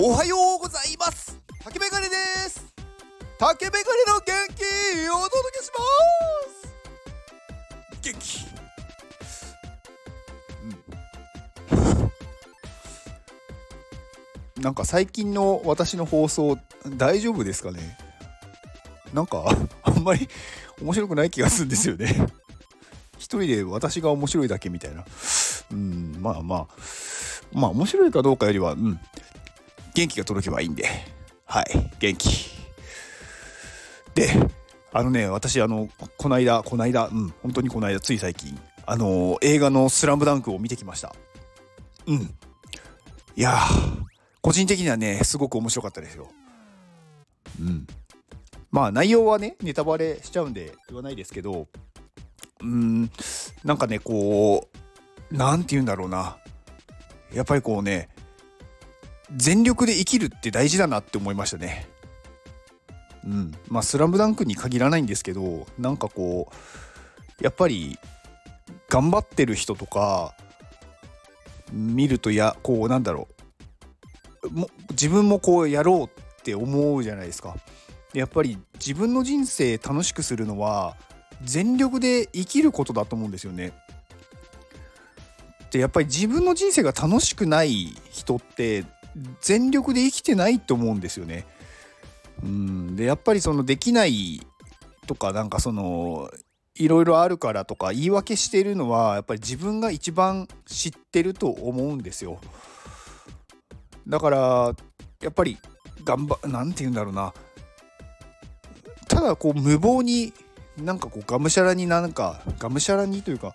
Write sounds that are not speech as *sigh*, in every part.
おはようございます。竹メガネです。竹メガネの元気お届けします。元気。うん。なんか最近の私の放送大丈夫ですかね？なんかあんまり *laughs* 面白くない気がするんですよね。一人で私が面白いだけみたいな。うんまあまあ。まあ面白いかどうかよりはうん。元気が届けばいいんで。はい。元気。であのね私あのこないだこないだうん本当にこの間つい最近あの映画の「スラムダンクを見てきました。うん。いや個人的にはねすごく面白かったですよ。うん。まあ内容はねネタバレしちゃうんで言わないですけどうんなんかねこう何て言うんだろうな。やっぱりこうね全力で生きるって大事だなって思いましたね。うん、まあ「スラムダンクに限らないんですけどなんかこうやっぱり頑張ってる人とか見るとやこうなんだろうも自分もこうやろうって思うじゃないですか。やっぱり自分の人生楽しくするのは全力で生きることだと思うんですよね。でやっぱり自分の人生が楽しくない人って全力で生きてないと思うんですよね。うんでやっぱりそのできないとかなんかそのいろいろあるからとか言い訳してるのはやっぱり自分が一番知ってると思うんですよ。だからやっぱり頑張なんて言うんだろうなただこう無謀になんかこうがむしゃらになんかがむしゃらにというか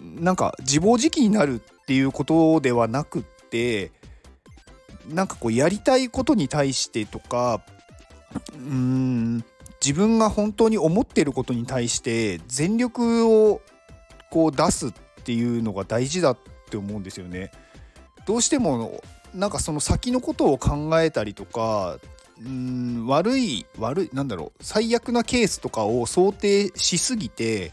なんか自暴自棄になるっていうことではなくってなんかこうやりたいことに対してとかうーん自分が本当に思ってることに対して全力をこう出すっていうのが大事だって思うんですよね。どうしてもなんかその先のことを考えたりとかうん悪い悪いなんだろう最悪なケースとかを想定しすぎて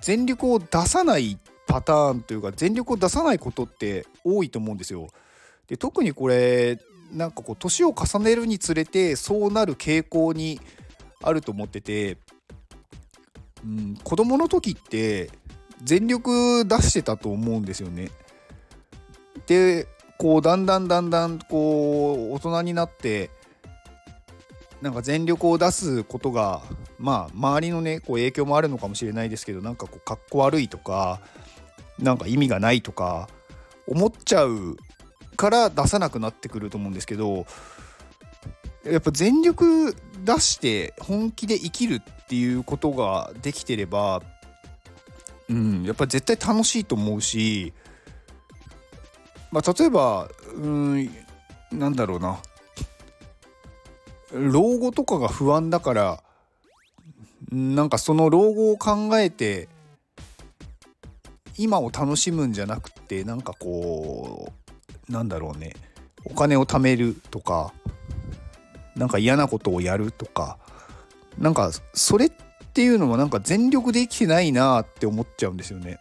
全力を出さないパターンというか全力を出さないことって多いと思うんですよ。で特にこれなんかこう年を重ねるにつれてそうなる傾向にあると思ってて、うん、子供の時って全力出してたと思うんですよね。でこうだんだんだんだんこう大人になってなんか全力を出すことがまあ周りのねこう影響もあるのかもしれないですけどなんかこうかっこ悪いとかなんか意味がないとか思っちゃうから出さなくなってくると思うんですけどやっぱ全力出して本気で生きるっていうことができてればうんやっぱ絶対楽しいと思うしまあ例えばうんなんだろうな。老後とかが不安だからなんかその老後を考えて今を楽しむんじゃなくてなんかこうなんだろうねお金を貯めるとかなんか嫌なことをやるとかなんかそれっていうのもなんか全力で生きてないなって思っちゃうんですよね。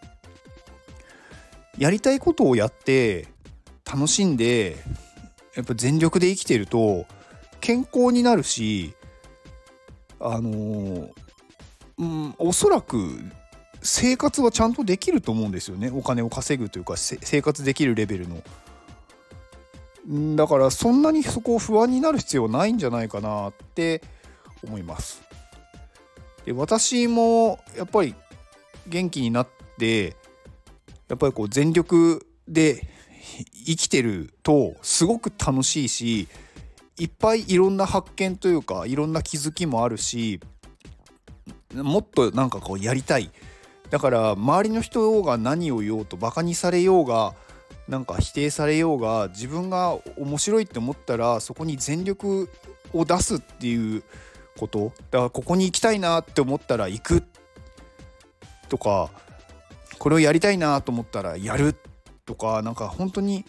やりたいことをやって楽しんでやっぱ全力で生きてると健康になるしあのー、うんおそらく生活はちゃんとできると思うんですよねお金を稼ぐというか生活できるレベルの。だからそんなにそこを不安になる必要ないんじゃないかなって思います。で私もやっぱり元気になってやっぱりこう全力で生きてるとすごく楽しいしいっぱいいろんな発見というかいろんな気づきもあるしもっとなんかこうやりたいだから周りの人が何を言おうとバカにされようがなんか否定されようが自分が面白いって思ったらそこに全力を出すっていうことだからここに行きたいなって思ったら行くとかこれをやりたいなと思ったらやるとかなんか本当に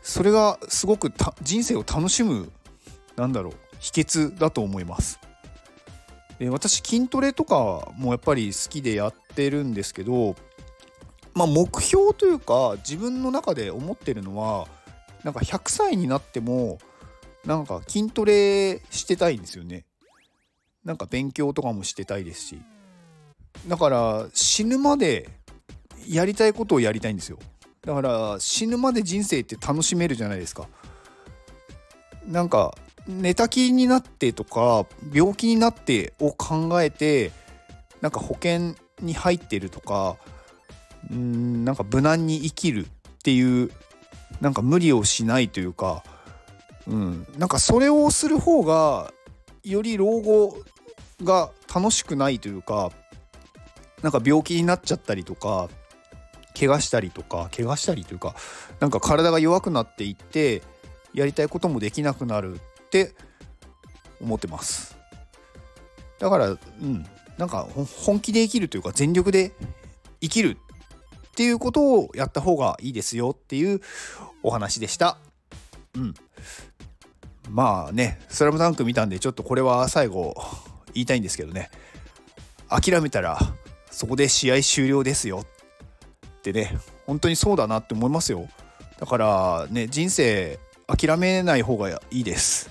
それがすごく人生を楽しむなんだろう秘訣だと思います。で私筋トレとかもやっぱり好きでやってるんですけど、まあ、目標というか自分の中で思ってるのはなんか100歳になってもなんか筋トレしてたいんですよね。なんか勉強とかもしてたいですし。だから死ぬまでやりたいことをやりたいんですよ。だから死ぬまで人生って楽しめるじゃないですか。なんか寝たきりになってとか病気になってを考えてなんか保険に入ってるとかうんなんか無難に生きるっていうなんか無理をしないというか、うん、なんかそれをする方がより老後が楽しくないというかなんか病気になっちゃったりとか怪我したりとか怪我したりというかなんか体が弱くなっていってやりたいこともできなくなるって思ってます。だからうん。なんか本気で生きるというか全力で生きるっていうことをやった方がいいですよっていうお話でした。うん。まあね「スラムダンク見たんでちょっとこれは最後言いたいんですけどね。諦めたらそこで試合終了ですよってね。本当にそうだなって思いますよ。だからね人生諦めない方がいいです。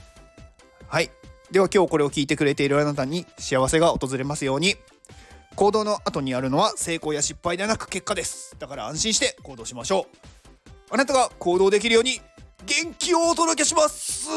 はい。では今日これを聞いてくれているあなたに幸せが訪れますように。行動の後にあるのは成功や失敗ではなく結果です。だから安心して行動しましょう。あなたが行動できるように元気をお届けします。